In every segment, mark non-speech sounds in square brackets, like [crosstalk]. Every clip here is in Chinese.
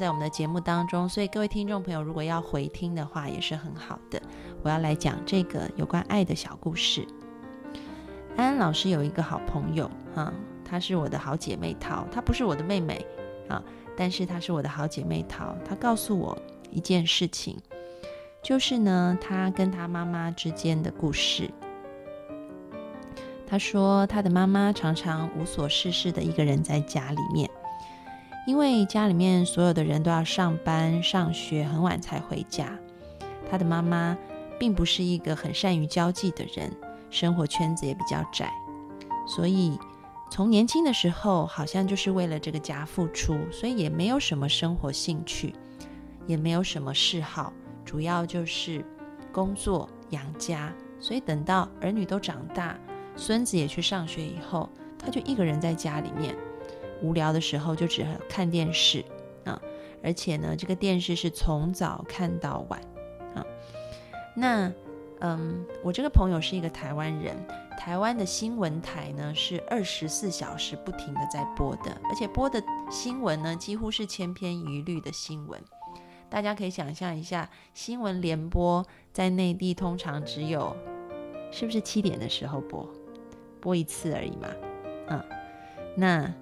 在我们的节目当中，所以各位听众朋友，如果要回听的话，也是很好的。我要来讲这个有关爱的小故事。安安老师有一个好朋友，哈，她是我的好姐妹桃，她不是我的妹妹啊，但是她是我的好姐妹桃。她告诉我一件事情，就是呢，她跟她妈妈之间的故事。她说，她的妈妈常常无所事事的一个人在家里面。因为家里面所有的人都要上班、上学，很晚才回家。他的妈妈并不是一个很善于交际的人，生活圈子也比较窄，所以从年轻的时候好像就是为了这个家付出，所以也没有什么生活兴趣，也没有什么嗜好，主要就是工作养家。所以等到儿女都长大，孙子也去上学以后，他就一个人在家里面。无聊的时候就只看电视啊，而且呢，这个电视是从早看到晚啊。那嗯，我这个朋友是一个台湾人，台湾的新闻台呢是二十四小时不停的在播的，而且播的新闻呢几乎是千篇一律的新闻。大家可以想象一下，新闻联播在内地通常只有是不是七点的时候播播一次而已嘛？嗯，那。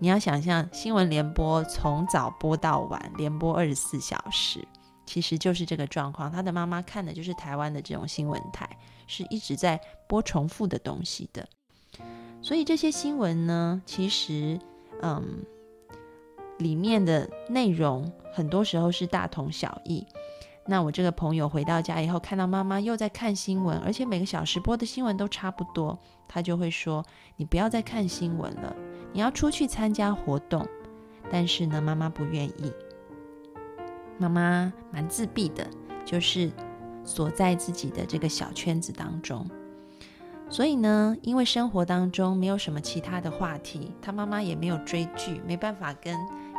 你要想象新闻联播从早播到晚，连播二十四小时，其实就是这个状况。他的妈妈看的就是台湾的这种新闻台，是一直在播重复的东西的。所以这些新闻呢，其实嗯，里面的内容很多时候是大同小异。那我这个朋友回到家以后，看到妈妈又在看新闻，而且每个小时播的新闻都差不多，他就会说：“你不要再看新闻了。”你要出去参加活动，但是呢，妈妈不愿意。妈妈蛮自闭的，就是锁在自己的这个小圈子当中。所以呢，因为生活当中没有什么其他的话题，她妈妈也没有追剧，没办法跟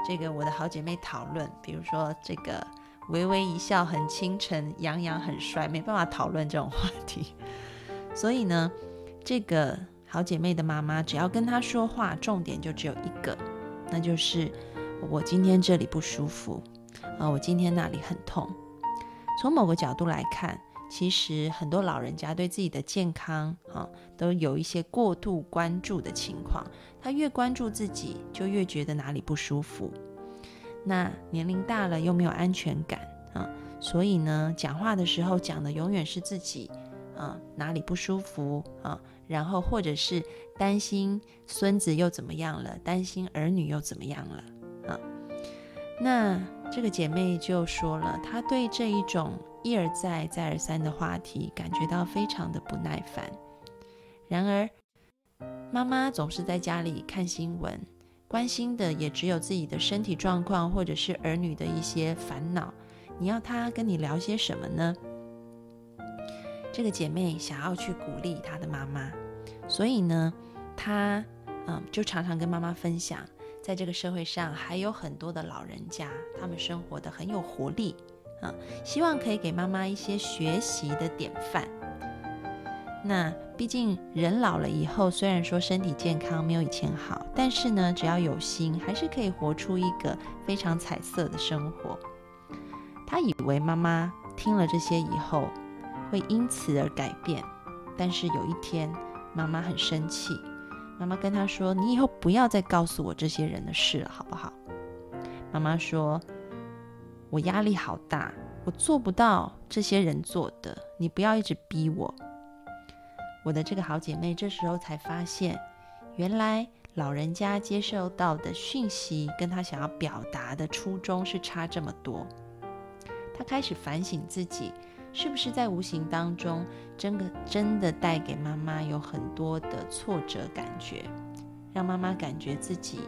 这个我的好姐妹讨论。比如说这个微微一笑很倾城，杨洋很帅，没办法讨论这种话题。[laughs] 所以呢，这个。好姐妹的妈妈，只要跟她说话，重点就只有一个，那就是我今天这里不舒服，啊，我今天那里很痛。从某个角度来看，其实很多老人家对自己的健康，啊，都有一些过度关注的情况。他越关注自己，就越觉得哪里不舒服。那年龄大了又没有安全感，啊，所以呢，讲话的时候讲的永远是自己，啊，哪里不舒服，啊。然后，或者是担心孙子又怎么样了，担心儿女又怎么样了啊？那这个姐妹就说了，她对这一种一而再、再而三的话题感觉到非常的不耐烦。然而，妈妈总是在家里看新闻，关心的也只有自己的身体状况，或者是儿女的一些烦恼。你要她跟你聊些什么呢？这个姐妹想要去鼓励她的妈妈，所以呢，他嗯就常常跟妈妈分享，在这个社会上还有很多的老人家，他们生活的很有活力啊，希望可以给妈妈一些学习的典范。那毕竟人老了以后，虽然说身体健康没有以前好，但是呢，只要有心，还是可以活出一个非常彩色的生活。他以为妈妈听了这些以后。会因此而改变，但是有一天，妈妈很生气。妈妈跟她说：“你以后不要再告诉我这些人的事了，好不好？”妈妈说：“我压力好大，我做不到这些人做的，你不要一直逼我。”我的这个好姐妹这时候才发现，原来老人家接受到的讯息跟她想要表达的初衷是差这么多。她开始反省自己。是不是在无形当中，真的真的带给妈妈有很多的挫折感觉，让妈妈感觉自己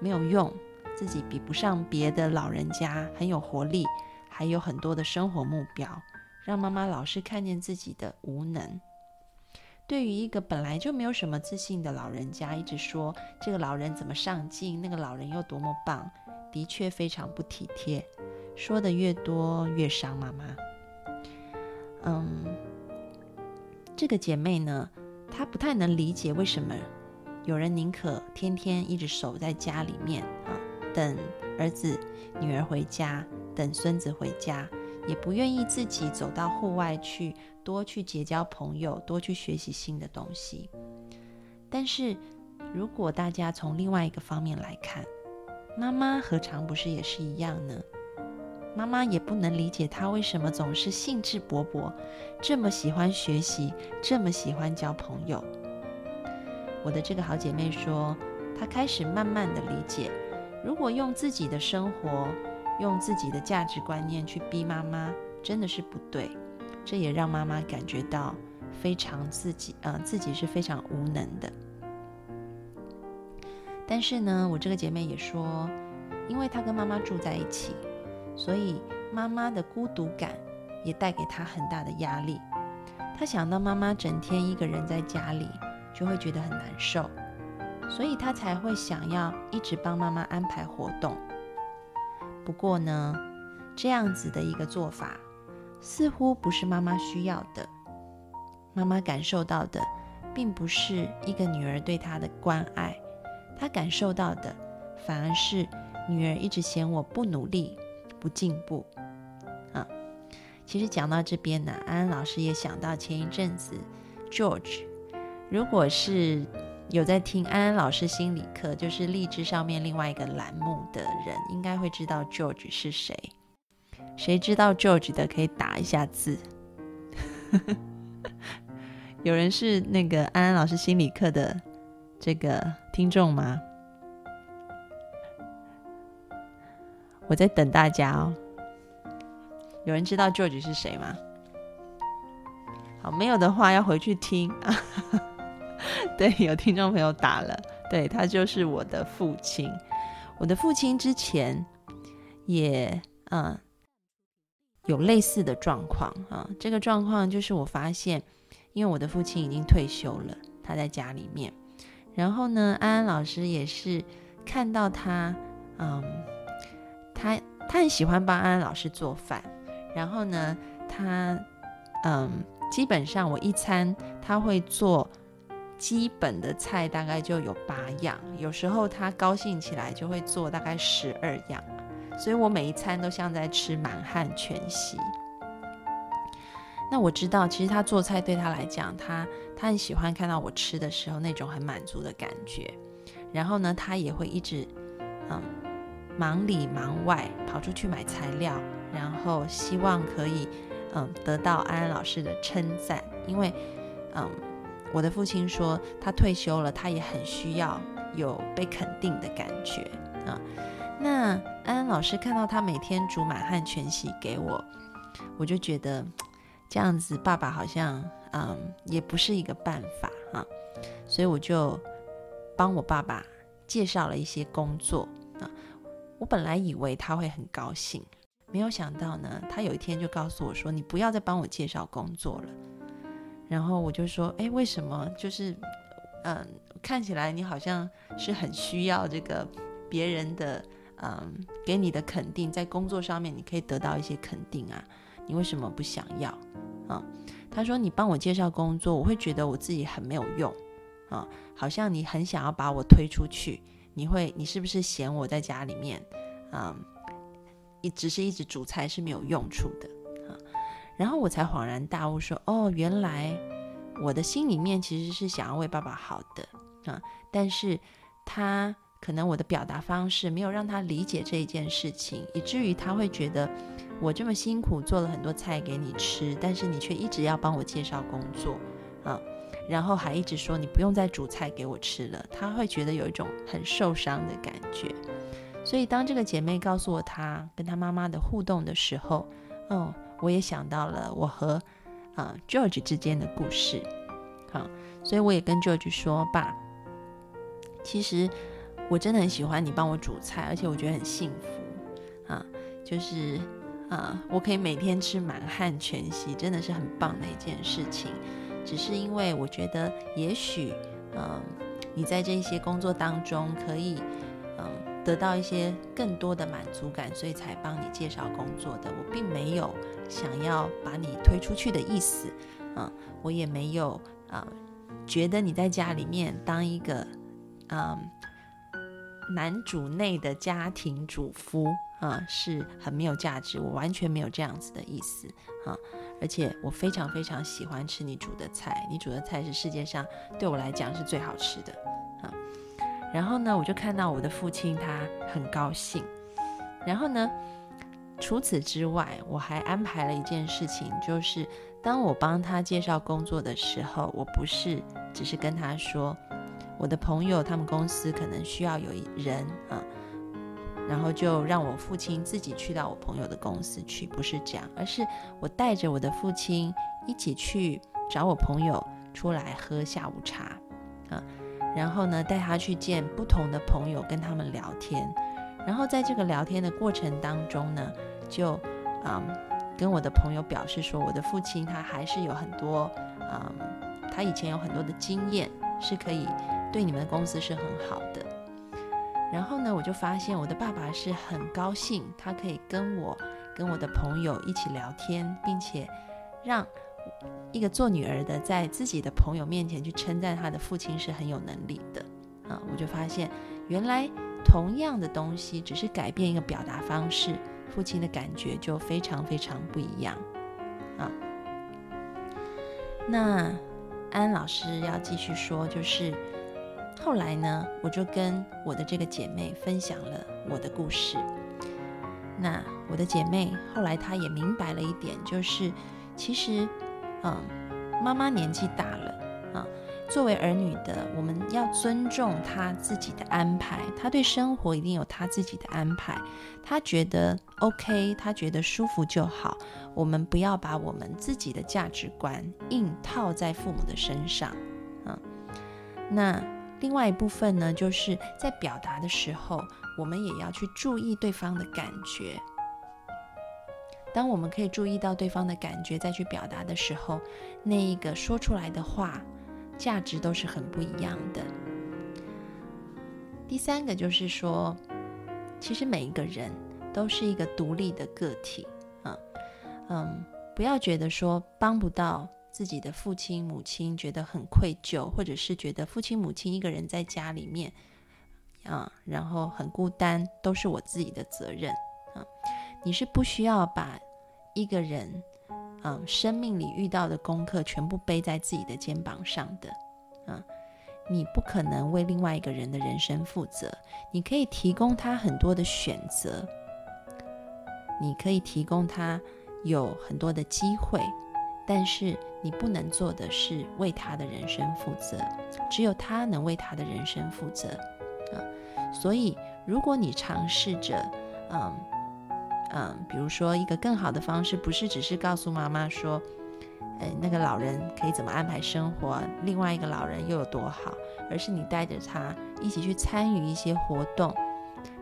没有用，自己比不上别的老人家，很有活力，还有很多的生活目标，让妈妈老是看见自己的无能。对于一个本来就没有什么自信的老人家，一直说这个老人怎么上进，那个老人又多么棒，的确非常不体贴。说的越多，越伤妈妈。嗯，这个姐妹呢，她不太能理解为什么有人宁可天天一直守在家里面啊，等儿子女儿回家，等孙子回家，也不愿意自己走到户外去，多去结交朋友，多去学习新的东西。但是，如果大家从另外一个方面来看，妈妈何尝不是也是一样呢？妈妈也不能理解他为什么总是兴致勃勃，这么喜欢学习，这么喜欢交朋友。我的这个好姐妹说，她开始慢慢的理解，如果用自己的生活，用自己的价值观念去逼妈妈，真的是不对。这也让妈妈感觉到非常自己，呃，自己是非常无能的。但是呢，我这个姐妹也说，因为她跟妈妈住在一起。所以妈妈的孤独感也带给她很大的压力。她想到妈妈整天一个人在家里，就会觉得很难受，所以她才会想要一直帮妈妈安排活动。不过呢，这样子的一个做法似乎不是妈妈需要的。妈妈感受到的，并不是一个女儿对她的关爱，她感受到的反而是女儿一直嫌我不努力。不进步啊！其实讲到这边呢，安安老师也想到前一阵子，George，如果是有在听安安老师心理课，就是励志上面另外一个栏目的人，应该会知道 George 是谁。谁知道 George 的可以打一下字。[laughs] 有人是那个安安老师心理课的这个听众吗？我在等大家哦。有人知道 George 是谁吗？好，没有的话要回去听。[laughs] 对，有听众朋友打了，对他就是我的父亲。我的父亲之前也嗯有类似的状况啊。这个状况就是我发现，因为我的父亲已经退休了，他在家里面。然后呢，安安老师也是看到他嗯。他他很喜欢帮安安老师做饭，然后呢，他嗯，基本上我一餐他会做基本的菜，大概就有八样，有时候他高兴起来就会做大概十二样，所以我每一餐都像在吃满汉全席。那我知道，其实他做菜对他来讲，他他很喜欢看到我吃的时候那种很满足的感觉，然后呢，他也会一直嗯。忙里忙外跑出去买材料，然后希望可以嗯得到安安老师的称赞，因为嗯我的父亲说他退休了，他也很需要有被肯定的感觉啊。那安安老师看到他每天煮满汉全席给我，我就觉得这样子爸爸好像嗯也不是一个办法啊，所以我就帮我爸爸介绍了一些工作。我本来以为他会很高兴，没有想到呢，他有一天就告诉我说：“你不要再帮我介绍工作了。”然后我就说：“哎，为什么？就是，嗯，看起来你好像是很需要这个别人的，嗯，给你的肯定，在工作上面你可以得到一些肯定啊，你为什么不想要？”啊，他说：“你帮我介绍工作，我会觉得我自己很没有用，啊，好像你很想要把我推出去。”你会，你是不是嫌我在家里面，嗯，一只是一直煮菜是没有用处的啊？然后我才恍然大悟，说，哦，原来我的心里面其实是想要为爸爸好的啊，但是他可能我的表达方式没有让他理解这一件事情，以至于他会觉得我这么辛苦做了很多菜给你吃，但是你却一直要帮我介绍工作啊。然后还一直说你不用再煮菜给我吃了，他会觉得有一种很受伤的感觉。所以当这个姐妹告诉我她跟她妈妈的互动的时候，哦，我也想到了我和啊 George 之间的故事。好，所以我也跟 George 说：“爸，其实我真的很喜欢你帮我煮菜，而且我觉得很幸福啊，就是啊，我可以每天吃满汉全席，真的是很棒的一件事情。”只是因为我觉得，也许，嗯，你在这些工作当中可以，嗯，得到一些更多的满足感，所以才帮你介绍工作的。我并没有想要把你推出去的意思，嗯，我也没有啊，觉得你在家里面当一个，嗯，男主内的家庭主夫啊是很没有价值，我完全没有这样子的意思啊。而且我非常非常喜欢吃你煮的菜，你煮的菜是世界上对我来讲是最好吃的啊。然后呢，我就看到我的父亲他很高兴。然后呢，除此之外，我还安排了一件事情，就是当我帮他介绍工作的时候，我不是只是跟他说我的朋友他们公司可能需要有人啊。然后就让我父亲自己去到我朋友的公司去，不是这样，而是我带着我的父亲一起去找我朋友出来喝下午茶，啊，然后呢带他去见不同的朋友，跟他们聊天，然后在这个聊天的过程当中呢，就嗯跟我的朋友表示说，我的父亲他还是有很多嗯，他以前有很多的经验，是可以对你们公司是很好的。然后呢，我就发现我的爸爸是很高兴，他可以跟我、跟我的朋友一起聊天，并且让一个做女儿的在自己的朋友面前去称赞他的父亲是很有能力的啊！我就发现，原来同样的东西，只是改变一个表达方式，父亲的感觉就非常非常不一样啊。那安老师要继续说，就是。后来呢，我就跟我的这个姐妹分享了我的故事。那我的姐妹后来她也明白了一点，就是其实，嗯，妈妈年纪大了啊，作为儿女的，我们要尊重她自己的安排。她对生活一定有她自己的安排，她觉得 OK，她觉得舒服就好。我们不要把我们自己的价值观硬套在父母的身上，啊，那。另外一部分呢，就是在表达的时候，我们也要去注意对方的感觉。当我们可以注意到对方的感觉，再去表达的时候，那一个说出来的话，价值都是很不一样的。第三个就是说，其实每一个人都是一个独立的个体啊，嗯，不要觉得说帮不到。自己的父亲母亲觉得很愧疚，或者是觉得父亲母亲一个人在家里面啊，然后很孤单，都是我自己的责任啊。你是不需要把一个人嗯生命里遇到的功课全部背在自己的肩膀上的啊。你不可能为另外一个人的人生负责，你可以提供他很多的选择，你可以提供他有很多的机会。但是你不能做的是为他的人生负责，只有他能为他的人生负责啊。所以，如果你尝试着，嗯嗯，比如说一个更好的方式，不是只是告诉妈妈说，哎，那个老人可以怎么安排生活，另外一个老人又有多好，而是你带着他一起去参与一些活动，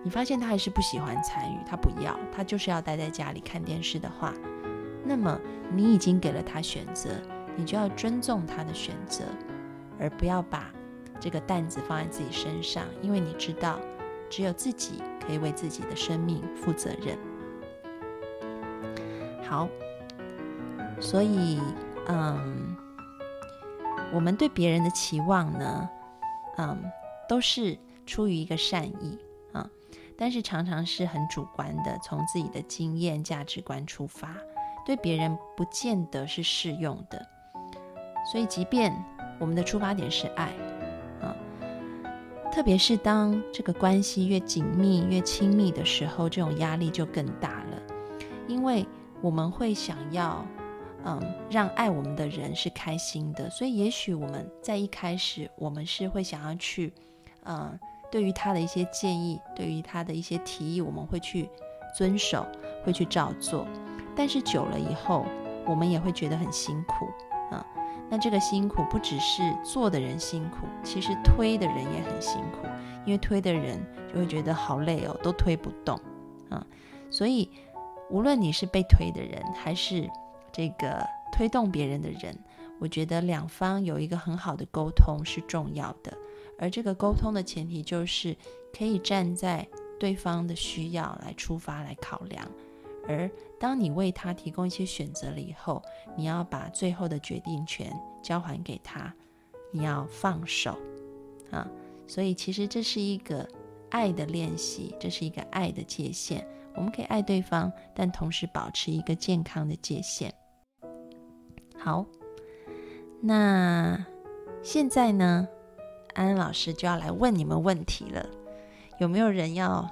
你发现他还是不喜欢参与，他不要，他就是要待在家里看电视的话。那么你已经给了他选择，你就要尊重他的选择，而不要把这个担子放在自己身上，因为你知道，只有自己可以为自己的生命负责任。好，所以，嗯，我们对别人的期望呢，嗯，都是出于一个善意啊，但是常常是很主观的，从自己的经验、价值观出发。对别人不见得是适用的，所以即便我们的出发点是爱，啊，特别是当这个关系越紧密、越亲密的时候，这种压力就更大了，因为我们会想要，嗯，让爱我们的人是开心的，所以也许我们在一开始，我们是会想要去，嗯，对于他的一些建议，对于他的一些提议，我们会去遵守，会去照做。但是久了以后，我们也会觉得很辛苦啊。那这个辛苦不只是做的人辛苦，其实推的人也很辛苦，因为推的人就会觉得好累哦，都推不动啊。所以，无论你是被推的人，还是这个推动别人的人，我觉得两方有一个很好的沟通是重要的。而这个沟通的前提就是可以站在对方的需要来出发来考量。而当你为他提供一些选择了以后，你要把最后的决定权交还给他，你要放手啊！所以其实这是一个爱的练习，这是一个爱的界限。我们可以爱对方，但同时保持一个健康的界限。好，那现在呢，安安老师就要来问你们问题了。有没有人要？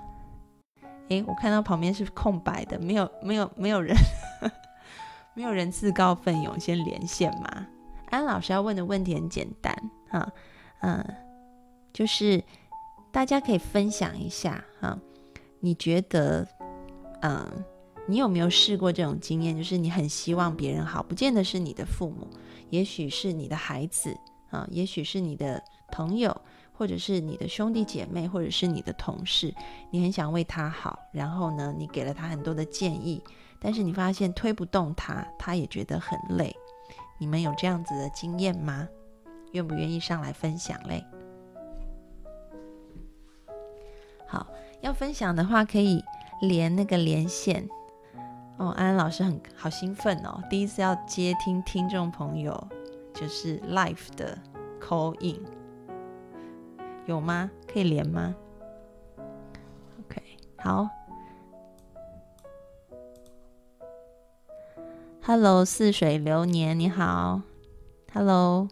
诶，我看到旁边是空白的，没有，没有，没有人，[laughs] 没有人自告奋勇先连线吗？安老师要问的问题很简单哈，嗯，就是大家可以分享一下哈，你觉得，嗯，你有没有试过这种经验？就是你很希望别人好，不见得是你的父母，也许是你的孩子啊，也许是你的朋友。或者是你的兄弟姐妹，或者是你的同事，你很想为他好，然后呢，你给了他很多的建议，但是你发现推不动他，他也觉得很累。你们有这样子的经验吗？愿不愿意上来分享嘞？好，要分享的话可以连那个连线。哦，安安老师很好兴奋哦，第一次要接听听众朋友就是 live 的 call in。有吗？可以连吗？OK，好。Hello，似水流年，你好。Hello，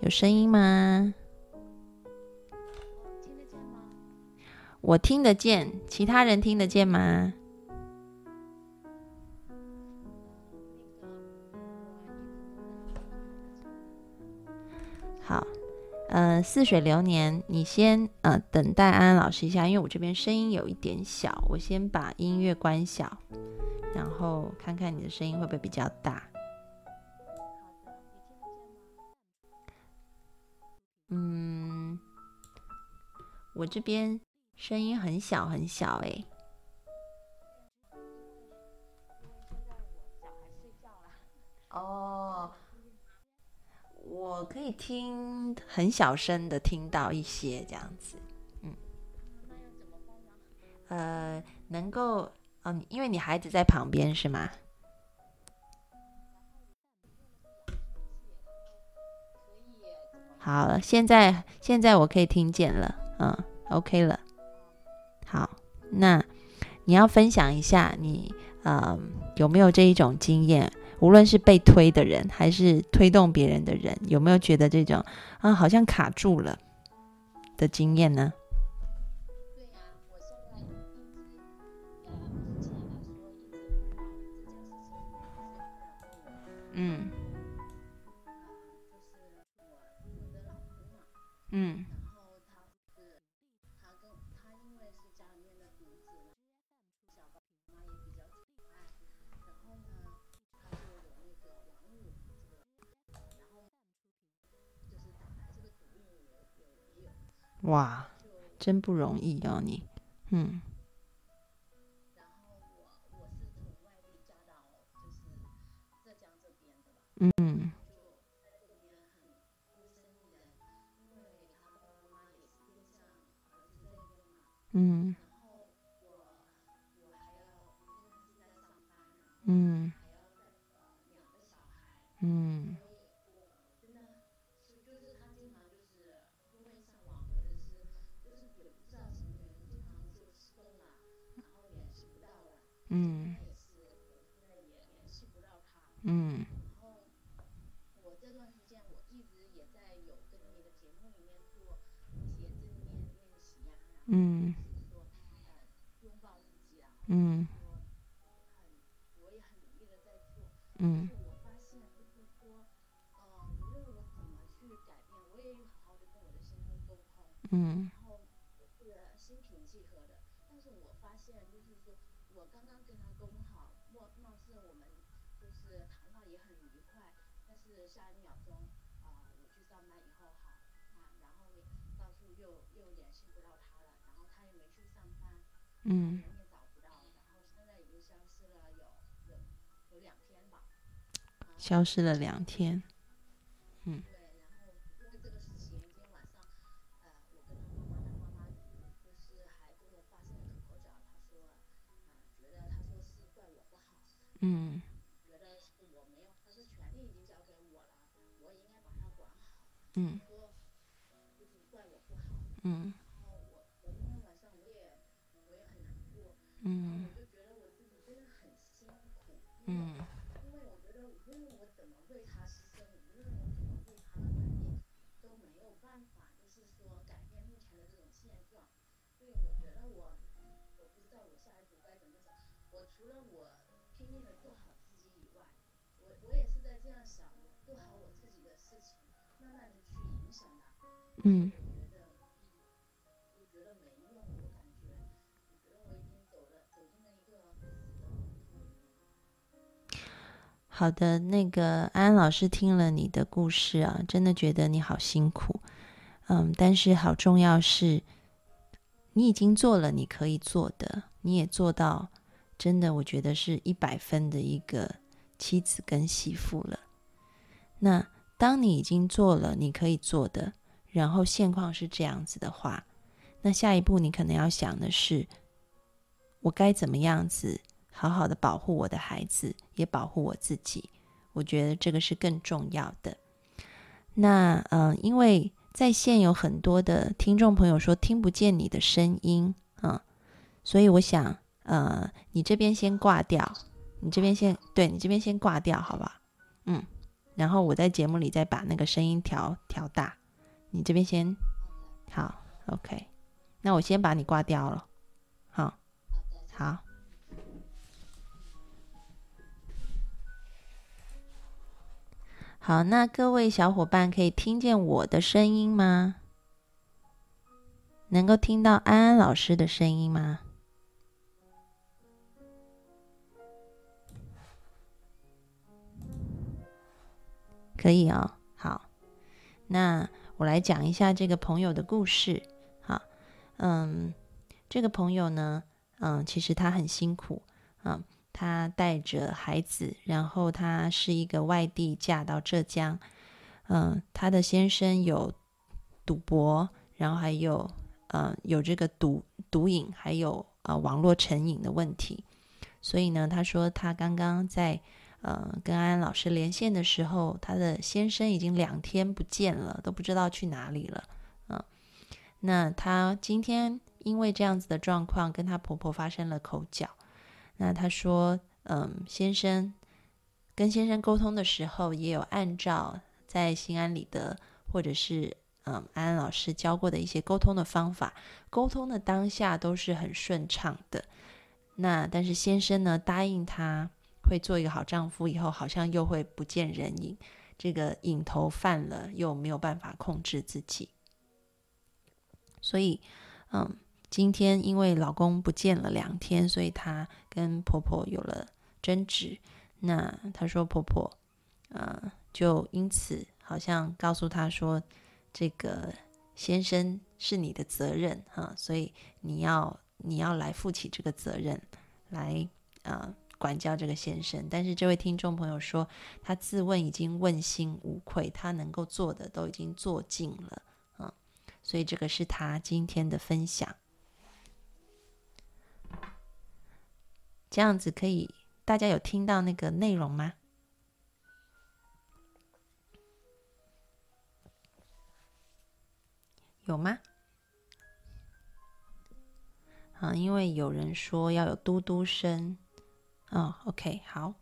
有声音吗？听得见吗？我听得见，其他人听得见吗？好呃，似水流年，你先呃等待安安老师一下，因为我这边声音有一点小，我先把音乐关小，然后看看你的声音会不会比较大。好的，你听得见吗嗯，我这边声音很小很小哎。哦。我可以听很小声的听到一些这样子，嗯，呃，能够，嗯，因为你孩子在旁边是吗？好了，现在现在我可以听见了，嗯，OK 了。好，那你要分享一下你，嗯，有没有这一种经验？无论是被推的人，还是推动别人的人，有没有觉得这种啊，好像卡住了的经验呢？嗯。嗯。哇真不容易哦你嗯。嗯。嗯。嗯。嗯。去改变，我也有好好的跟我的先生沟通，嗯。然后是心平气和的，但是我发现就是说。我刚刚跟他沟通好，貌貌似我们就是谈话也很愉快，但是下一秒钟啊，我去上班以后好啊，然后到处又又联系不到他了，然后他也没去上班，嗯，人也找不到，然后现在已经消失了有有有两天嗯。觉得是我没有，他权利已经交给我了，我应该把他管好。嗯。说，就是怪我不好。嗯。然后我我那天晚上我也我也很难过。嗯。然后我就觉得我自己真的很辛苦。嗯。因为我觉得无论我怎么他，无论我怎么对他，都没有办法，就是说改变目前的这种现状。所以我觉得我，我不知道我下一步该怎么。我除了我。嗯。好的，那个安安老师听了你的故事啊，真的觉得你好辛苦，嗯，但是好重要是，你已经做了你可以做的，你也做到，真的我觉得是一百分的一个妻子跟媳妇了。那当你已经做了你可以做的，然后现况是这样子的话，那下一步你可能要想的是，我该怎么样子？好好的保护我的孩子，也保护我自己，我觉得这个是更重要的。那嗯，因为在线有很多的听众朋友说听不见你的声音啊，所以我想呃，你这边先挂掉，你这边先对你这边先挂掉，好吧？嗯，然后我在节目里再把那个声音调调大，你这边先好，OK，那我先把你挂掉了，好，好。好，那各位小伙伴可以听见我的声音吗？能够听到安安老师的声音吗？可以哦。好，那我来讲一下这个朋友的故事。好，嗯，这个朋友呢，嗯，其实他很辛苦，嗯。他带着孩子，然后他是一个外地嫁到浙江，嗯，她的先生有赌博，然后还有嗯有这个毒毒瘾，还有呃网络成瘾的问题，所以呢，他说他刚刚在呃跟安安老师连线的时候，她的先生已经两天不见了，都不知道去哪里了，嗯，那她今天因为这样子的状况，跟她婆婆发生了口角。那他说，嗯，先生跟先生沟通的时候，也有按照在心安理得或者是嗯安安老师教过的一些沟通的方法，沟通的当下都是很顺畅的。那但是先生呢，答应他会做一个好丈夫，以后好像又会不见人影，这个瘾头犯了，又没有办法控制自己，所以，嗯。今天因为老公不见了两天，所以她跟婆婆有了争执。那她说婆婆，呃，就因此好像告诉她说，这个先生是你的责任哈，所以你要你要来负起这个责任，来呃管教这个先生。但是这位听众朋友说，他自问已经问心无愧，他能够做的都已经做尽了啊，所以这个是他今天的分享。这样子可以，大家有听到那个内容吗？有吗？啊，因为有人说要有嘟嘟声。哦，OK，好。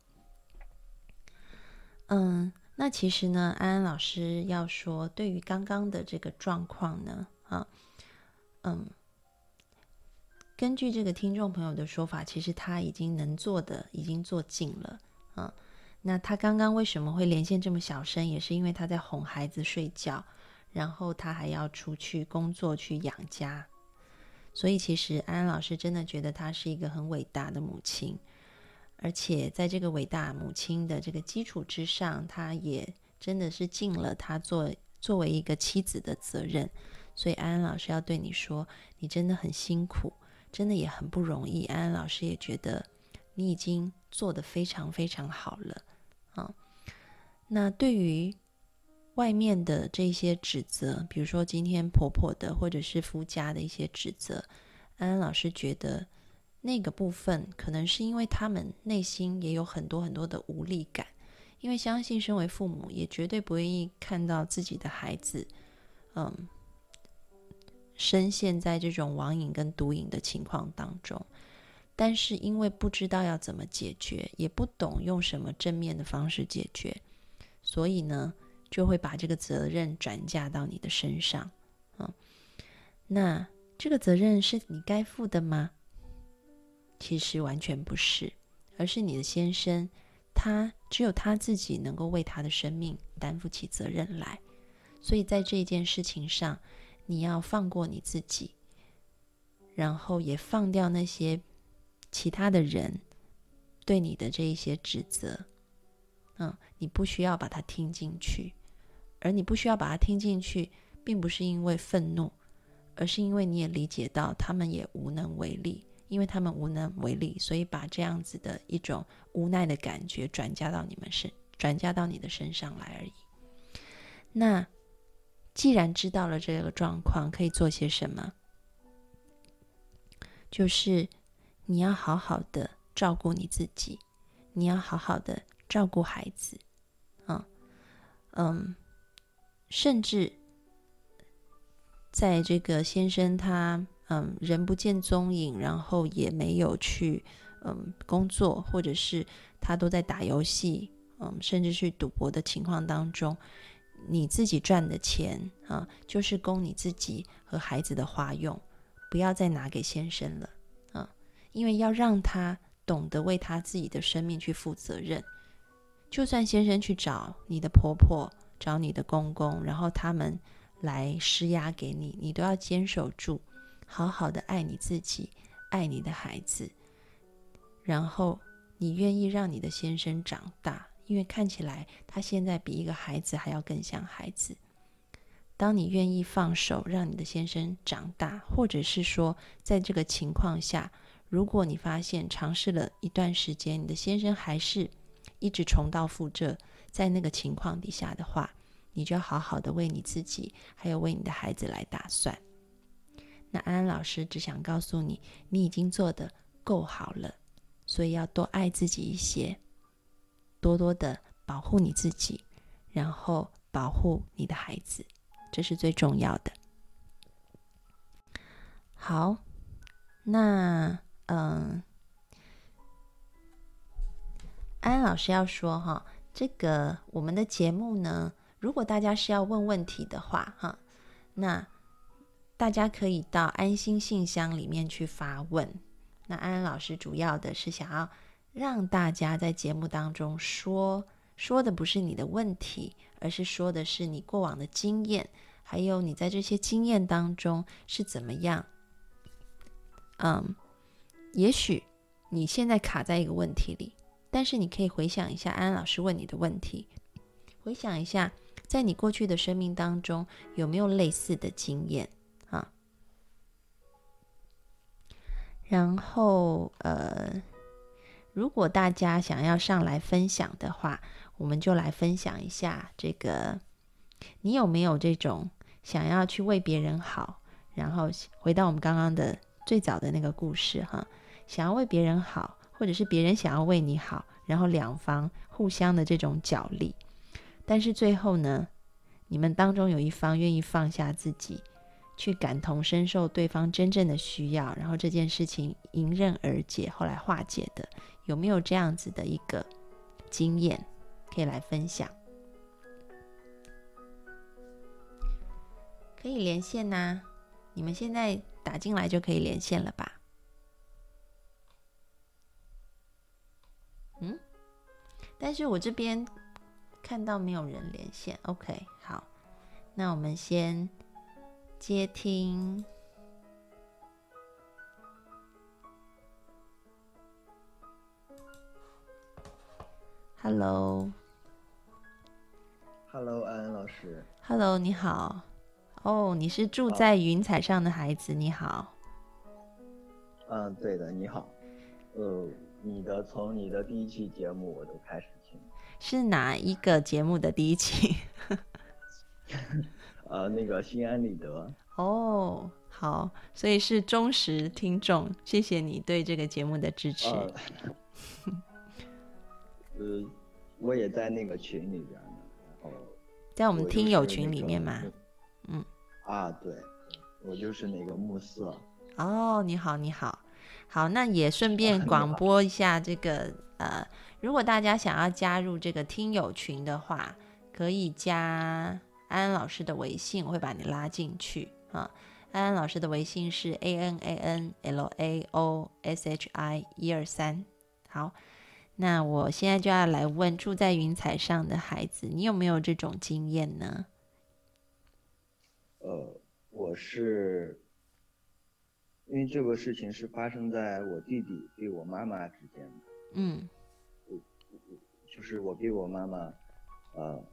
嗯，那其实呢，安安老师要说，对于刚刚的这个状况呢，啊，嗯。根据这个听众朋友的说法，其实他已经能做的已经做尽了，嗯，那他刚刚为什么会连线这么小声，也是因为他在哄孩子睡觉，然后他还要出去工作去养家，所以其实安安老师真的觉得她是一个很伟大的母亲，而且在这个伟大母亲的这个基础之上，她也真的是尽了她作作为一个妻子的责任，所以安安老师要对你说，你真的很辛苦。真的也很不容易，安安老师也觉得你已经做得非常非常好了啊。那对于外面的这些指责，比如说今天婆婆的或者是夫家的一些指责，安安老师觉得那个部分可能是因为他们内心也有很多很多的无力感，因为相信身为父母也绝对不愿意看到自己的孩子，嗯。深陷在这种网瘾跟毒瘾的情况当中，但是因为不知道要怎么解决，也不懂用什么正面的方式解决，所以呢，就会把这个责任转嫁到你的身上。嗯，那这个责任是你该负的吗？其实完全不是，而是你的先生，他只有他自己能够为他的生命担负起责任来。所以在这件事情上，你要放过你自己，然后也放掉那些。其他的人对你的这一些指责，嗯，你不需要把它听进去，而你不需要把它听进去，并不是因为愤怒，而是因为你也理解到他们也无能为力，因为他们无能为力，所以把这样子的一种无奈的感觉转嫁到你们身，转嫁到你的身上来而已。那既然知道了这个状况，可以做些什么？就是。你要好好的照顾你自己，你要好好的照顾孩子，啊，嗯，甚至在这个先生他嗯人不见踪影，然后也没有去嗯工作，或者是他都在打游戏，嗯，甚至去赌博的情况当中，你自己赚的钱啊，就是供你自己和孩子的花用，不要再拿给先生了啊。因为要让他懂得为他自己的生命去负责任，就算先生去找你的婆婆、找你的公公，然后他们来施压给你，你都要坚守住，好好的爱你自己，爱你的孩子，然后你愿意让你的先生长大，因为看起来他现在比一个孩子还要更像孩子。当你愿意放手让你的先生长大，或者是说在这个情况下。如果你发现尝试了一段时间，你的先生还是一直重蹈覆辙，在那个情况底下的话，你就要好好的为你自己，还有为你的孩子来打算。那安安老师只想告诉你，你已经做的够好了，所以要多爱自己一些，多多的保护你自己，然后保护你的孩子，这是最重要的。好，那。嗯，安安老师要说哈，这个我们的节目呢，如果大家是要问问题的话哈，那大家可以到安心信箱里面去发问。那安安老师主要的是想要让大家在节目当中说说的不是你的问题，而是说的是你过往的经验，还有你在这些经验当中是怎么样，嗯。也许你现在卡在一个问题里，但是你可以回想一下安安老师问你的问题，回想一下在你过去的生命当中有没有类似的经验然后呃，如果大家想要上来分享的话，我们就来分享一下这个，你有没有这种想要去为别人好？然后回到我们刚刚的最早的那个故事哈。想要为别人好，或者是别人想要为你好，然后两方互相的这种角力，但是最后呢，你们当中有一方愿意放下自己，去感同身受对方真正的需要，然后这件事情迎刃而解，后来化解的，有没有这样子的一个经验可以来分享？可以连线呐，你们现在打进来就可以连线了吧？嗯，但是我这边看到没有人连线。OK，好，那我们先接听。Hello，Hello，安安老师。Hello，你好。哦，你是住在云彩上的孩子，你好。嗯，对的，你好。呃。你的从你的第一期节目我都开始听，是哪一个节目的第一期？[laughs] 呃，那个心安理得。哦，好，所以是忠实听众，谢谢你对这个节目的支持。[laughs] 呃，我也在那个群里边呢，然后在我们听友群里面嘛。嗯。啊，对，我就是那个暮色。哦，你好，你好。好，那也顺便 [laughs] 广播一下这个呃，如果大家想要加入这个听友群的话，可以加安安老师的微信，我会把你拉进去啊。安安老师的微信是 a n a n l a o s h i 一二三。好，那我现在就要来问住在云彩上的孩子，你有没有这种经验呢？呃，我是，因为这个事情是发生在我弟弟对我妈妈之间的。嗯，就是我给我妈妈，呃，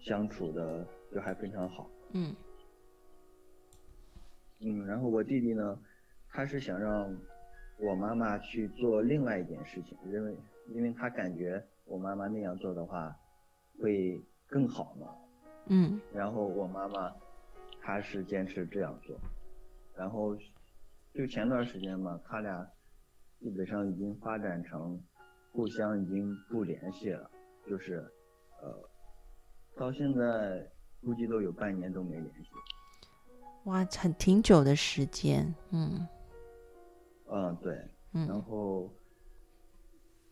相处的就还非常好。嗯。嗯，然后我弟弟呢，他是想让我妈妈去做另外一件事情，因为因为他感觉我妈妈那样做的话，会更好嘛。嗯。然后我妈妈。她是坚持这样做，然后就前段时间嘛，他俩基本上已经发展成互相已经不联系了，就是呃，到现在估计都有半年都没联系。哇，很挺久的时间，嗯。嗯，对。嗯。然后，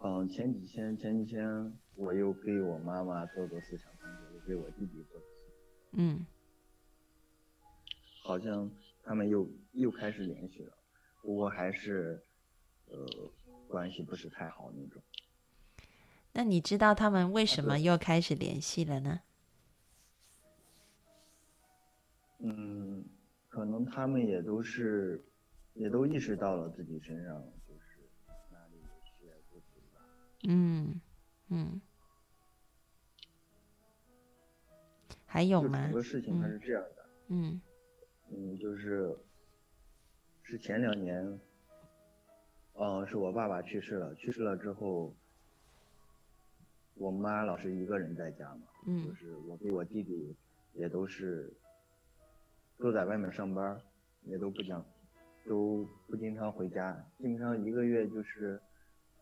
嗯，前几天前几天我又给我妈妈做过思想工作，又给我弟弟做。嗯。好像他们又又开始联系了，不过还是，呃，关系不是太好那种。那你知道他们为什么又开始联系了呢？嗯，可能他们也都是，也都意识到了自己身上就是哪里有些不足吧。嗯嗯。还有吗？整个事情它是这样的。嗯。嗯，就是，是前两年，嗯，是我爸爸去世了，去世了之后，我妈老是一个人在家嘛，嗯，就是我跟我弟弟也都是都在外面上班，也都不讲，都不经常回家，基本上一个月就是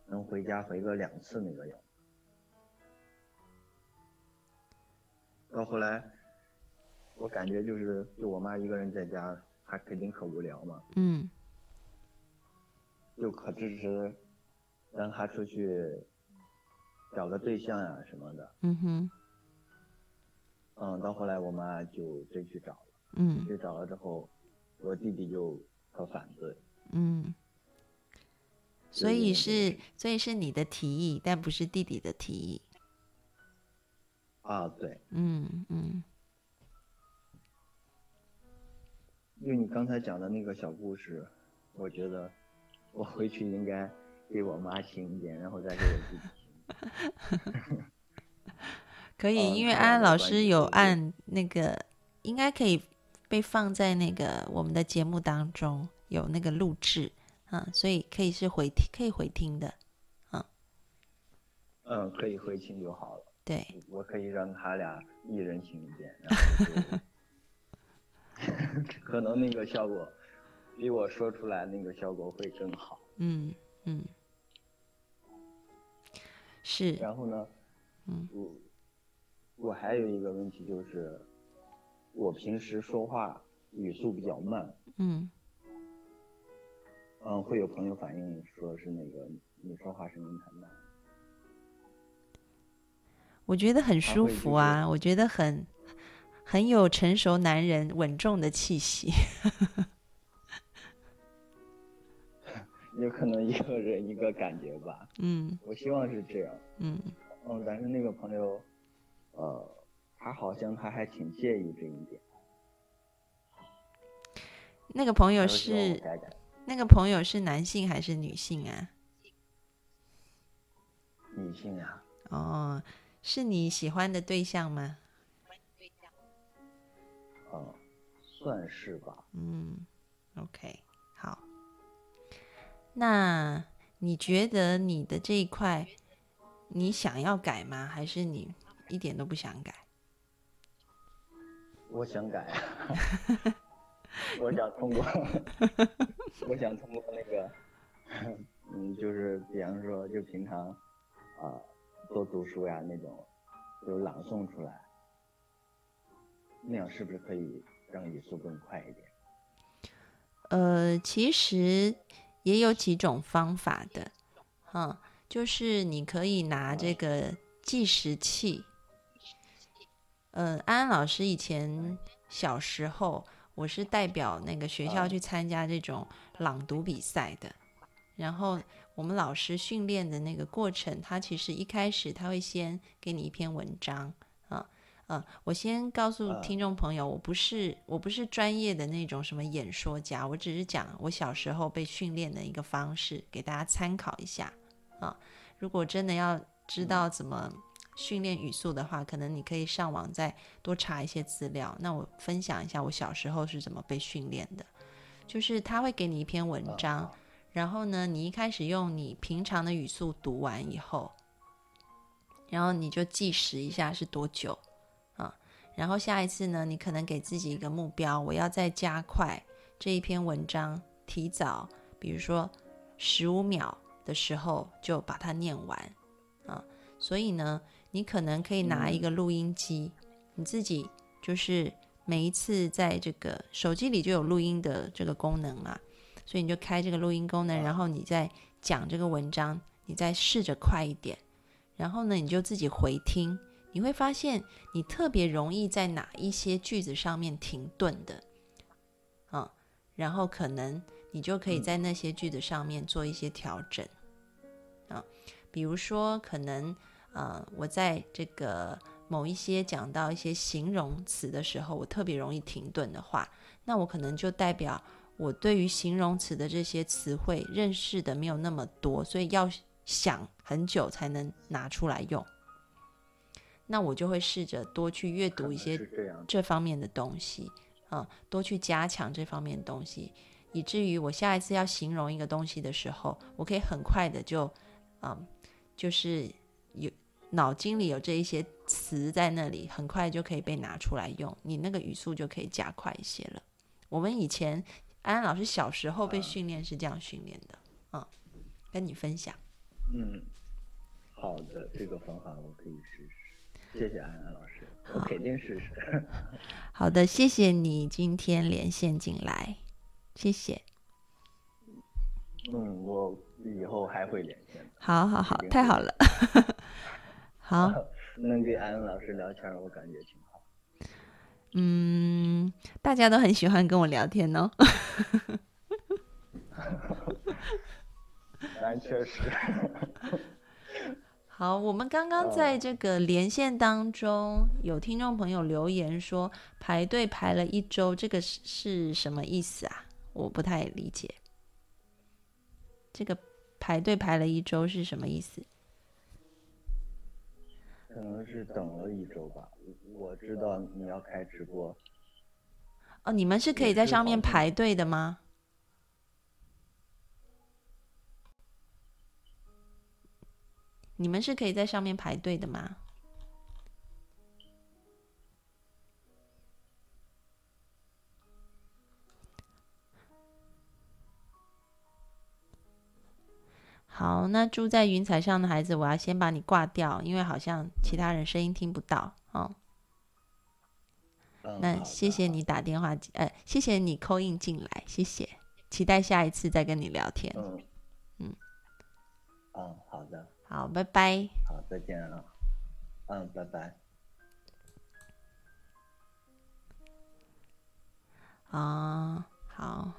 能回家回个两次那个样。到后来。我感觉就是，就我妈一个人在家，她肯定可无聊嘛。嗯。就可支持让她出去找个对象呀什么的。嗯哼。嗯，到后来我妈就真去找了。嗯。去找了之后，我弟弟就很反对。嗯。所以是，所以是你的提议，但不是弟弟的提议。啊，对。嗯嗯。就你刚才讲的那个小故事，我觉得我回去应该给我妈听一遍，然后再给我弟弟听。[laughs] 可以，因为安安老师有按那个，应该可以被放在那个我们的节目当中有那个录制，啊，所以可以是回听，可以回听的，嗯。嗯，可以回听就好了。对，我可以让他俩一人听一遍。[laughs] 然后可能那个效果比我说出来那个效果会更好。嗯嗯，是。然后呢，嗯，我我还有一个问题就是，我平时说话语速比较慢。嗯。嗯，会有朋友反映说是那个你说话声音太慢。我觉得很舒服啊，我觉得很。很有成熟男人稳重的气息，[laughs] 有可能一个人一个感觉吧。嗯，我希望是这样。嗯，嗯，但是那个朋友，呃，他好像他还挺介意这一点。那个朋友是那个朋友是男性还是女性啊？女性啊。哦，是你喜欢的对象吗？嗯，算是吧。嗯，OK，好。那你觉得你的这一块，你想要改吗？还是你一点都不想改？我想改。我想通过，[laughs] 我想通过那个，嗯，就是比方说，就平常啊，多读书呀那种，就朗诵出来。那样是不是可以让语速更快一点？呃，其实也有几种方法的，嗯，就是你可以拿这个计时器。嗯，安安老师以前小时候，我是代表那个学校去参加这种朗读比赛的，然后我们老师训练的那个过程，他其实一开始他会先给你一篇文章。啊嗯，我先告诉听众朋友，我不是我不是专业的那种什么演说家，我只是讲我小时候被训练的一个方式，给大家参考一下啊。如果真的要知道怎么训练语速的话，可能你可以上网再多查一些资料。那我分享一下我小时候是怎么被训练的，就是他会给你一篇文章，然后呢，你一开始用你平常的语速读完以后，然后你就计时一下是多久啊。然后下一次呢，你可能给自己一个目标，我要再加快这一篇文章，提早，比如说十五秒的时候就把它念完啊。所以呢，你可能可以拿一个录音机，你自己就是每一次在这个手机里就有录音的这个功能嘛，所以你就开这个录音功能，然后你再讲这个文章，你再试着快一点，然后呢，你就自己回听。你会发现，你特别容易在哪一些句子上面停顿的，啊，然后可能你就可以在那些句子上面做一些调整，啊，比如说可能，呃，我在这个某一些讲到一些形容词的时候，我特别容易停顿的话，那我可能就代表我对于形容词的这些词汇认识的没有那么多，所以要想很久才能拿出来用。那我就会试着多去阅读一些这方面的东西，啊，多去加强这方面的东西，以至于我下一次要形容一个东西的时候，我可以很快的就，嗯，就是有脑筋里有这一些词在那里，很快就可以被拿出来用，你那个语速就可以加快一些了。我们以前安安老师小时候被训练是这样训练的，嗯，跟你分享。嗯，好的，这个方法我可以试试。谢谢安安老师，我肯定试试。好的，谢谢你今天连线进来，谢谢。嗯，我以后还会连线。好好好，太好了。[laughs] 好，能跟安安老师聊天，我感觉挺好。嗯，大家都很喜欢跟我聊天哦。[laughs] 但确实。[laughs] 好，我们刚刚在这个连线当中，有听众朋友留言说排队排了一周，这个是是什么意思啊？我不太理解。这个排队排了一周是什么意思？可能是等了一周吧。我知道你要开直播。哦，你们是可以在上面排队的吗？你们是可以在上面排队的吗？好，那住在云彩上的孩子，我要先把你挂掉，因为好像其他人声音听不到哦。那谢谢你打电话，呃，谢谢你扣印进来，谢谢，期待下一次再跟你聊天。嗯，嗯，嗯，好的。好，拜拜。好，再见啊。嗯，拜拜。啊，好，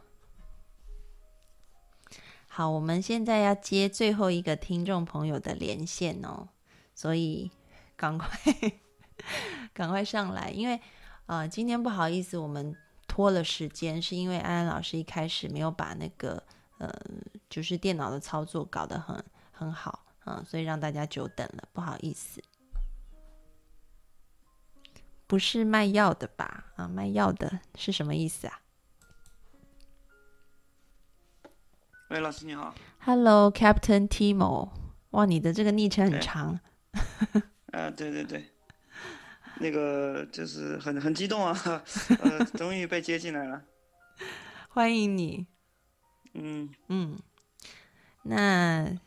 好，我们现在要接最后一个听众朋友的连线哦，所以赶快 [laughs] 赶快上来，因为啊，今天不好意思，我们拖了时间，是因为安安老师一开始没有把那个呃，就是电脑的操作搞得很很好。嗯，所以让大家久等了，不好意思。不是卖药的吧？啊，卖药的是什么意思啊？喂，老师你好。Hello，Captain Timo。哇，你的这个昵称很长。[laughs] 啊，对对对，那个就是很很激动啊，[laughs] 呃，终于被接进来了。[laughs] 欢迎你。嗯嗯，那。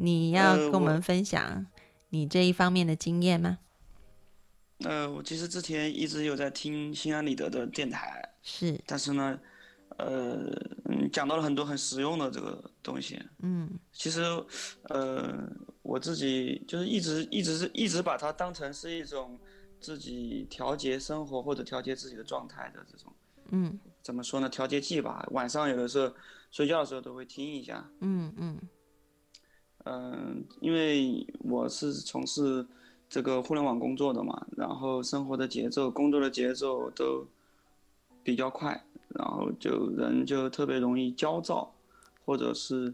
你要跟我们分享你这一方面的经验吗？呃，我其实之前一直有在听心安理得的电台，是，但是呢，呃，嗯，讲到了很多很实用的这个东西。嗯其实，呃，我自己就是一直一直是一直把它当成是一种自己调节生活或者调节自己的状态的这种嗯怎么说呢？调节剂吧。晚上有的时候睡觉的时候都会听一下。嗯嗯嗯，因为我是从事这个互联网工作的嘛，然后生活的节奏、工作的节奏都比较快，然后就人就特别容易焦躁，或者是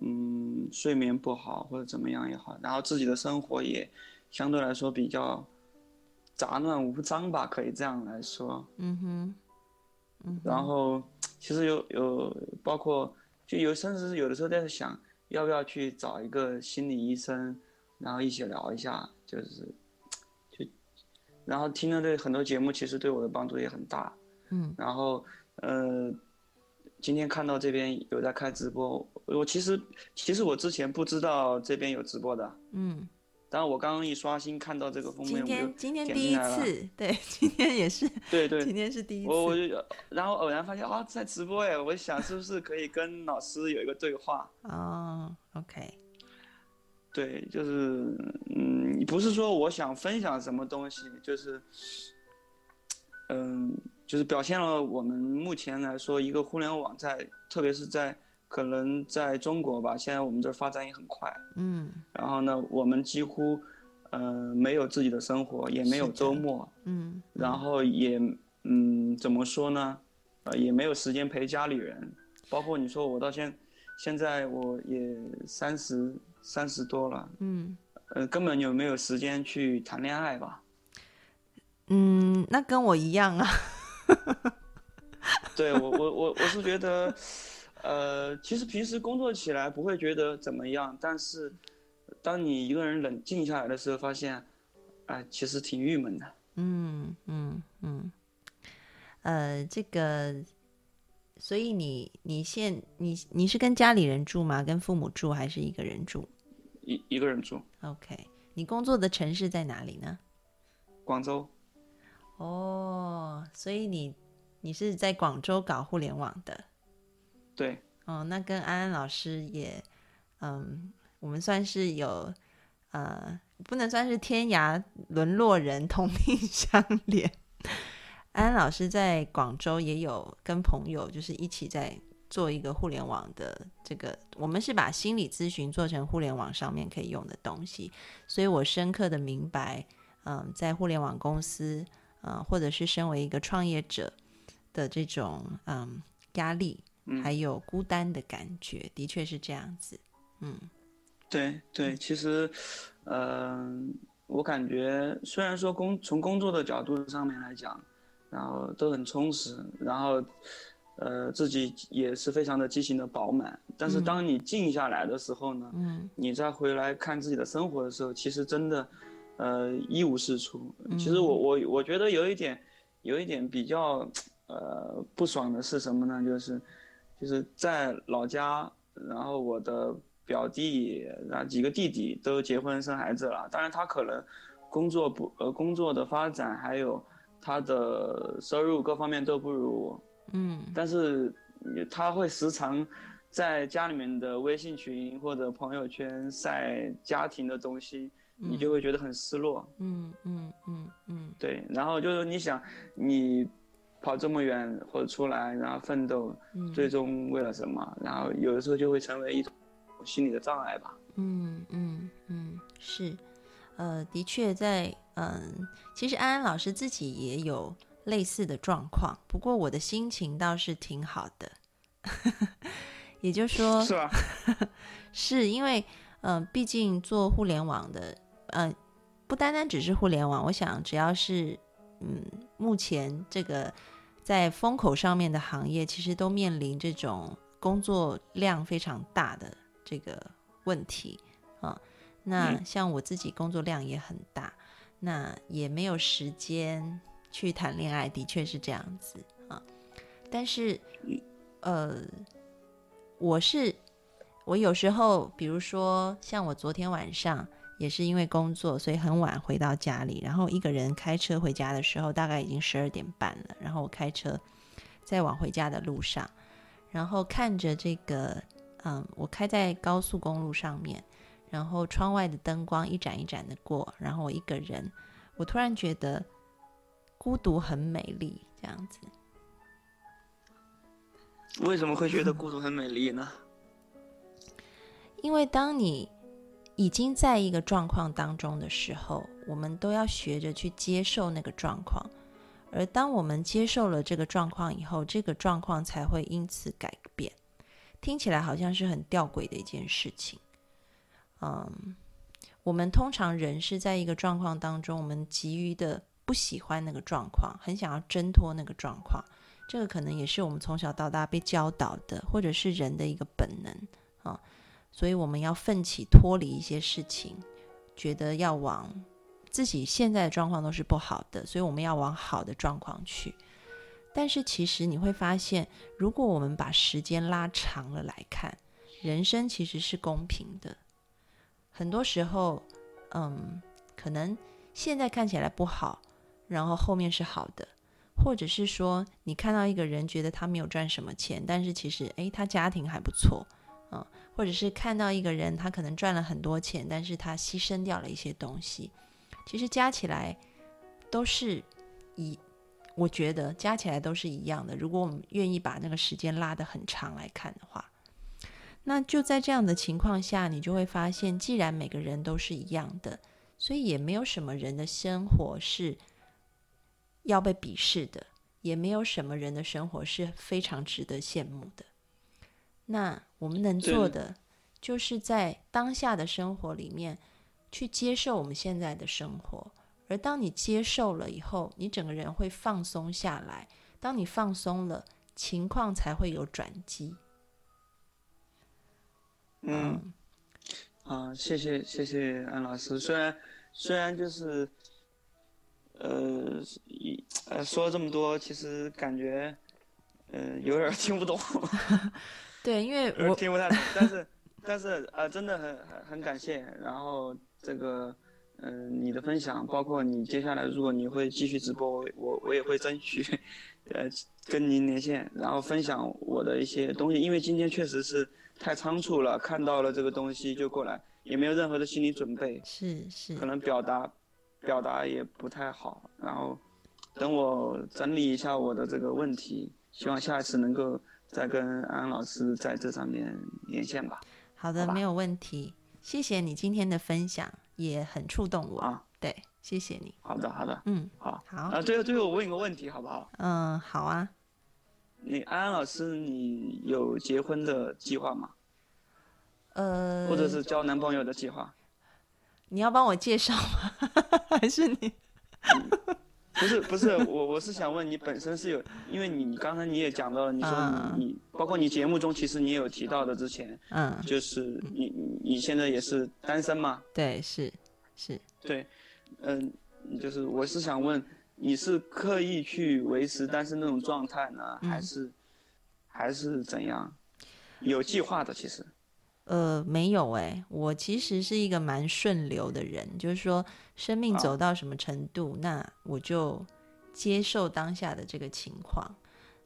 嗯睡眠不好或者怎么样也好，然后自己的生活也相对来说比较杂乱无章吧，可以这样来说。嗯哼嗯哼，然后其实有有包括就有甚至是有的时候在想要不要去找一个心理医生，然后一起聊一下，就是就然后听了这很多节目，其实对我的帮助也很大。嗯然后呃，今天看到这边有在开直播，我其实其实我之前不知道这边有直播的，嗯，然后我刚刚一刷新看到这个封面，今我就天今天第一次，对，今天也是，对对今天是第一次，我我就然后偶然发现啊在直播哎，我想是不是可以跟老师有一个对话？[laughs] 哦，OK，对，就是嗯，不是说我想分享什么东西，就是嗯，就是表现了我们目前来说一个互联网在，特别是在可能在中国吧，现在我们这儿发展也很快，嗯。然后呢，我们几乎呃没有自己的生活，也没有周末，嗯，然后也嗯怎么说呢，呃也没有时间陪家里人，包括你说我到现现在我也三十三十多了，嗯。呃根本就没有时间去谈恋爱吧。嗯，那跟我一样啊，[laughs] 对我我我我是觉得，呃，其实平时工作起来不会觉得怎么样，但是当你一个人冷静下来的时候，发现，哎、其实挺郁闷的。嗯嗯嗯，呃，这个，所以你你现你你是跟家里人住吗？跟父母住还是一个人住一一个人住？OK，你工作的城市在哪里呢？广州，哦，所以你你是在广州搞互联网的。对，哦，那跟安安老师也，嗯，我们算是有，呃，不能算是天涯沦落人，同命相连。安安老师在广州也有跟朋友，就是一起在做一个互联网的这个，我们是把心理咨询做成互联网上面可以用的东西，所以我深刻的明白，嗯，在互联网公司，呃，或者是身为一个创业者的这种嗯压力，嗯。还有孤单的感觉，的确是这样子。嗯。对对，其实，嗯、我感觉虽然说工从工作的角度上面来讲，然后都很充实，然后，呃，自己也是非常的激情的饱满，但是嗯。当你静下来的时候呢，嗯。你再回来看自己的生活的时候，其实真的，呃，一无是处。其实嗯我我我觉得有一点，有一点比较，呃，不爽的是什么呢？就是，就是在老家，然后我的表弟，然后几个弟弟都结婚生孩子了。当然，他可能工作不，呃，工作的发展还有他的收入各方面都不如我。嗯但是他会时常在家里面的微信群或者朋友圈晒家庭的东西，你就会觉得很失落。嗯嗯嗯嗯对，然后就是你想，你跑这么远或者出来，然后奋斗，嗯，最终为了什么？然后有的时候就会成为一种心理的障碍吧。嗯嗯嗯，是，呃，的确在，嗯，其实安安老师自己也有类似的状况，不过我的心情倒是挺好的，[laughs] 也就是说，是吧？[laughs] 是因为，嗯、毕竟做互联网的，嗯、不单单只是互联网，我想只要是，嗯，目前这个在风口上面的行业，其实都面临这种工作量非常大的这个问题啊。那嗯像我自己工作量也很大，那也没有时间去谈恋爱，的确是这样子啊。但是，呃，我是我有时候，比如说像我昨天晚上也是因为工作，所以很晚回到家里，然后一个人开车回家的时候，大概已经十二点半了。然后我开车在往回家的路上，然后看着这个，嗯，我开在高速公路上面，然后窗外的灯光一盏一盏的过，然后我一个人，我突然觉得孤独很美丽，这样子。为什么会觉得孤独很美丽呢？因为当你已经在一个状况当中的时候，我们都要学着去接受那个状况。而当我们接受了这个状况以后，这个状况才会因此改变。听起来好像是很吊诡的一件事情。嗯，我们通常人是在一个状况当中，我们急于的不喜欢那个状况，很想要挣脱那个状况。这个可能也是我们从小到大被教导的，或者是人的一个本能啊。所以我们要奋起脱离一些事情，觉得要往自己现在的状况都是不好的，所以我们要往好的状况去。但是其实你会发现，如果我们把时间拉长了来看，人生其实是公平的。很多时候，嗯，可能现在看起来不好，然后后面是好的。或者是说，你看到一个人觉得他没有赚什么钱，但是其实诶，他家庭还不错，嗯，或者是看到一个人他可能赚了很多钱，但是他牺牲掉了一些东西，其实加起来都是一，我觉得加起来都是一样的。如果我们愿意把那个时间拉得很长来看的话，那就在这样的情况下，你就会发现，既然每个人都是一样的，所以也没有什么人的生活是。要被鄙视的，也没有什么人的生活是非常值得羡慕的。那我们能做的，就是在当下的生活里面去接受我们现在的生活。而当你接受了以后，你整个人会放松下来。当你放松了，情况才会有转机。嗯，啊，谢谢谢谢安老师。虽然虽然就是。呃，一呃说了这么多，其实感觉，呃，有点听不懂。[laughs] 对，因为我听不太懂，但是但是呃，真的很很很感谢。然后这个，嗯，你的分享，包括你接下来如果你会继续直播，我我我也会争取，呃，跟您连线，然后分享我的一些东西。因为今天确实是太仓促了，看到了这个东西就过来，也没有任何的心理准备，是是，可能表达。表达也不太好，然后等我整理一下我的这个问题，希望下一次能够再跟安安老师在这上面连线吧。好的，没有问题。谢谢你今天的分享，也很触动我。啊，对，谢谢你。好的，好的，嗯，好，好。啊，最后最后我问一个问题，好不好？嗯，好啊。你安安老师，你有结婚的计划吗？呃，或者是交男朋友的计划？你要帮我介绍吗？[laughs] 还是你？[laughs] 不是不是，我我是想问你本身是有，因为你刚才你也讲到了，你说你包括你节目中其实你也有提到的，之前嗯，就是你你现在也是单身嘛？对，是是。对，嗯，就是我是想问，你是刻意去维持单身那种状态呢，还是还是怎样？有计划的，其实。呃，没有哎，我其实是一个蛮顺流的人，就是说，生命走到什么程度，那我就接受当下的这个情况。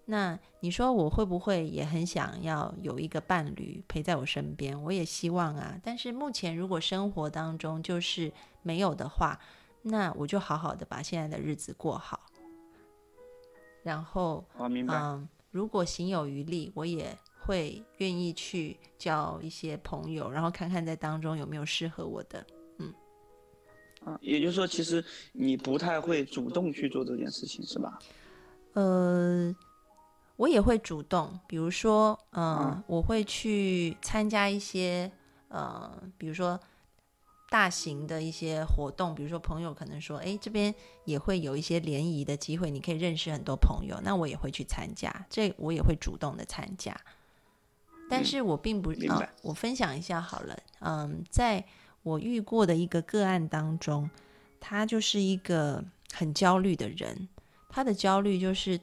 那你说我会不会也很想要有一个伴侣陪在我身边？我也希望啊。但是目前如果生活当中就是没有的话，那我就好好的把现在的日子过好。然后，嗯，如果行有余力，我也。会愿意去交一些朋友，然后看看在当中有没有适合我的，嗯，啊，也就是说，其实你不太会主动去做这件事情，是吧？呃，我也会主动，比如说，嗯，我会去参加一些，呃，比如说大型的一些活动，比如说朋友可能说，哎，这边也会有一些联谊的机会，你可以认识很多朋友，那我也会去参加，这我也会主动的参加。但是我并不啊，我分享一下好了。嗯，在我遇过的一个个案当中，他就是一个很焦虑的人。他的焦虑就是，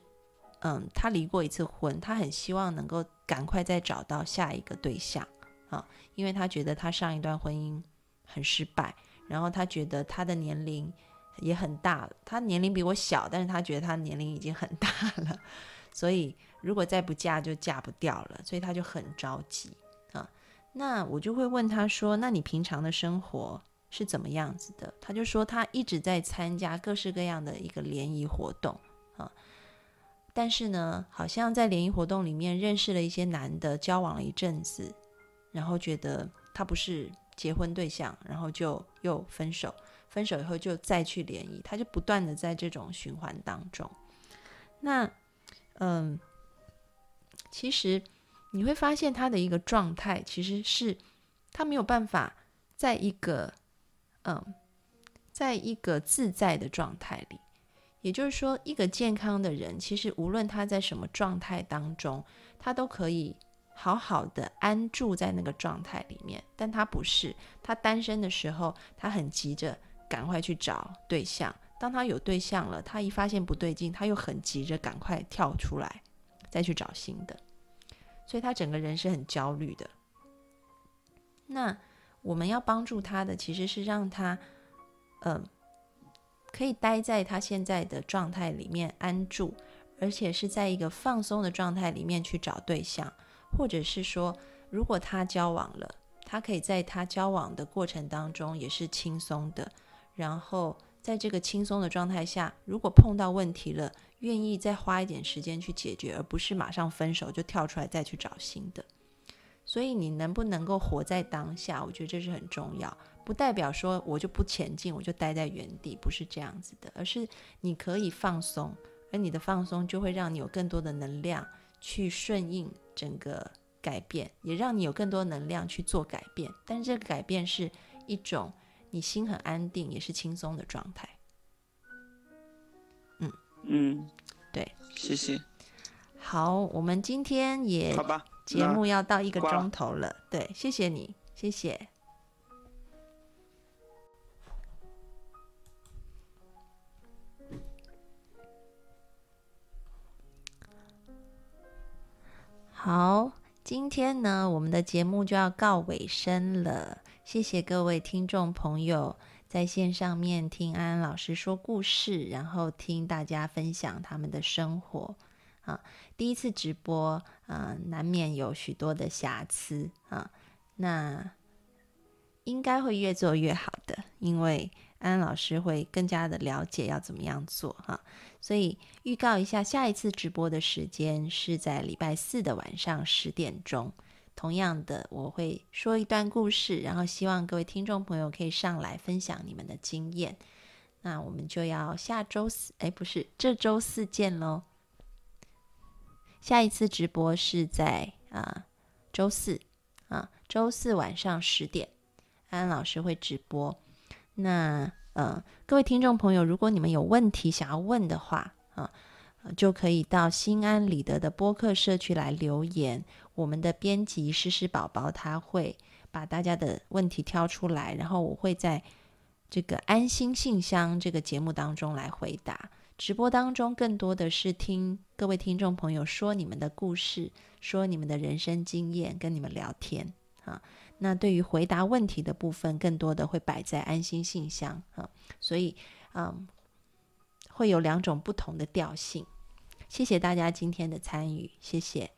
嗯，他离过一次婚，他很希望能够赶快再找到下一个对象啊，因为他觉得他上一段婚姻很失败，然后他觉得他的年龄也很大了，他年龄比我小，但是他觉得他年龄已经很大了。所以如果再不嫁就嫁不掉了，所以他就很着急啊。那我就会问他说：“那你平常的生活是怎么样子的？”他就说他一直在参加各式各样的一个联谊活动啊，但是呢，好像在联谊活动里面认识了一些男的，交往了一阵子，然后觉得他不是结婚对象，然后就又分手。分手以后就再去联谊，他就不断的在这种循环当中。那，嗯，其实你会发现他的一个状态，其实是他没有办法在一个，嗯，在一个自在的状态里。也就是说，一个健康的人，其实无论他在什么状态当中，他都可以好好的安住在那个状态里面。但他不是，他单身的时候，他很急着。赶快去找对象。当他有对象了，他一发现不对劲，他又很急着赶快跳出来，再去找新的。所以他整个人是很焦虑的。那我们要帮助他的，其实是让他，嗯，可以待在他现在的状态里面安住，而且是在一个放松的状态里面去找对象，或者是说，如果他交往了，他可以在他交往的过程当中也是轻松的。然后在这个轻松的状态下，如果碰到问题了，愿意再花一点时间去解决，而不是马上分手就跳出来再去找新的。所以你能不能够活在当下？我觉得这是很重要。不代表说我就不前进，我就待在原地，不是这样子的，而是你可以放松，而你的放松就会让你有更多的能量去顺应整个改变，也让你有更多能量去做改变。但是这个改变是一种。你心很安定，也是轻松的状态。嗯嗯，对，谢谢。好，我们今天也好吧，节目要到一个钟头了。对，谢谢你，谢谢。好，今天呢，我们的节目就要告尾声了。谢谢各位听众朋友在线上面听安安老师说故事，然后听大家分享他们的生活啊。第一次直播啊，难免有许多的瑕疵啊，那应该会越做越好的，因为安安老师会更加的了解要怎么样做哈。所以预告一下，下一次直播的时间是在礼拜四的晚上十点钟。同样的，我会说一段故事，然后希望各位听众朋友可以上来分享你们的经验。那我们就要下周四，哎，不是这周四见喽。下一次直播是在啊周四啊周四晚上十点，安安老师会直播。那呃，各位听众朋友，如果你们有问题想要问的话啊，就可以到心安理得的播客社区来留言。我们的编辑诗诗宝宝他会把大家的问题挑出来，然后我会在这个安心信箱这个节目当中来回答。直播当中更多的是听各位听众朋友说你们的故事，说你们的人生经验，跟你们聊天啊。那对于回答问题的部分，更多的会摆在安心信箱啊。所以嗯，会有两种不同的调性。谢谢大家今天的参与，谢谢。